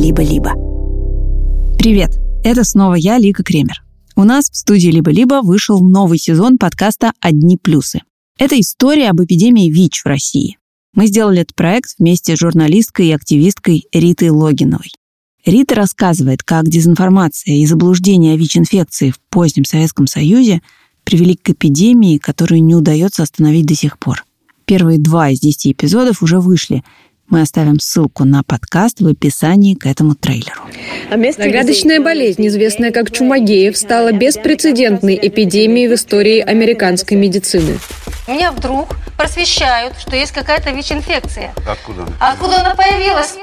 «Либо-либо». Привет, это снова я, Лика Кремер. У нас в студии «Либо-либо» вышел новый сезон подкаста «Одни плюсы». Это история об эпидемии ВИЧ в России. Мы сделали этот проект вместе с журналисткой и активисткой Ритой Логиновой. Рита рассказывает, как дезинформация и заблуждение о ВИЧ-инфекции в позднем Советском Союзе привели к эпидемии, которую не удается остановить до сих пор. Первые два из десяти эпизодов уже вышли. Мы оставим ссылку на подкаст в описании к этому трейлеру. Загадочная болезнь, известная как чумагеев, стала беспрецедентной эпидемией в истории американской медицины. Меня вдруг просвещают, что есть какая-то ВИЧ-инфекция. Откуда? А откуда она появилась?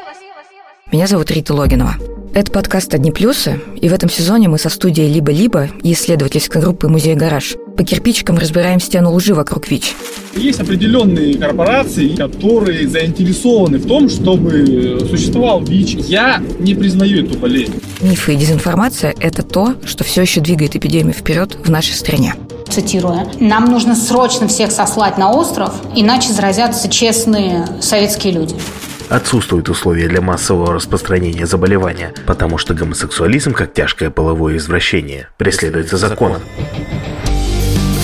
Меня зовут Рита Логинова. Это подкаст «Одни плюсы», и в этом сезоне мы со студией «Либо-либо» и исследовательской группы «Музей Гараж» по кирпичикам разбираем стену лжи вокруг ВИЧ. Есть определенные корпорации, которые заинтересованы в том, чтобы существовал ВИЧ. Я не признаю эту болезнь. Мифы и дезинформация – это то, что все еще двигает эпидемию вперед в нашей стране. Цитируя, «Нам нужно срочно всех сослать на остров, иначе заразятся честные советские люди». Отсутствуют условия для массового распространения заболевания, потому что гомосексуализм, как тяжкое половое извращение, преследуется законом.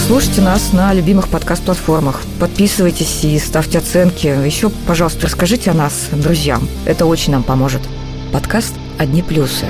Слушайте нас на любимых подкаст-платформах. Подписывайтесь и ставьте оценки. Еще, пожалуйста, расскажите о нас друзьям. Это очень нам поможет. Подкаст «Одни плюсы».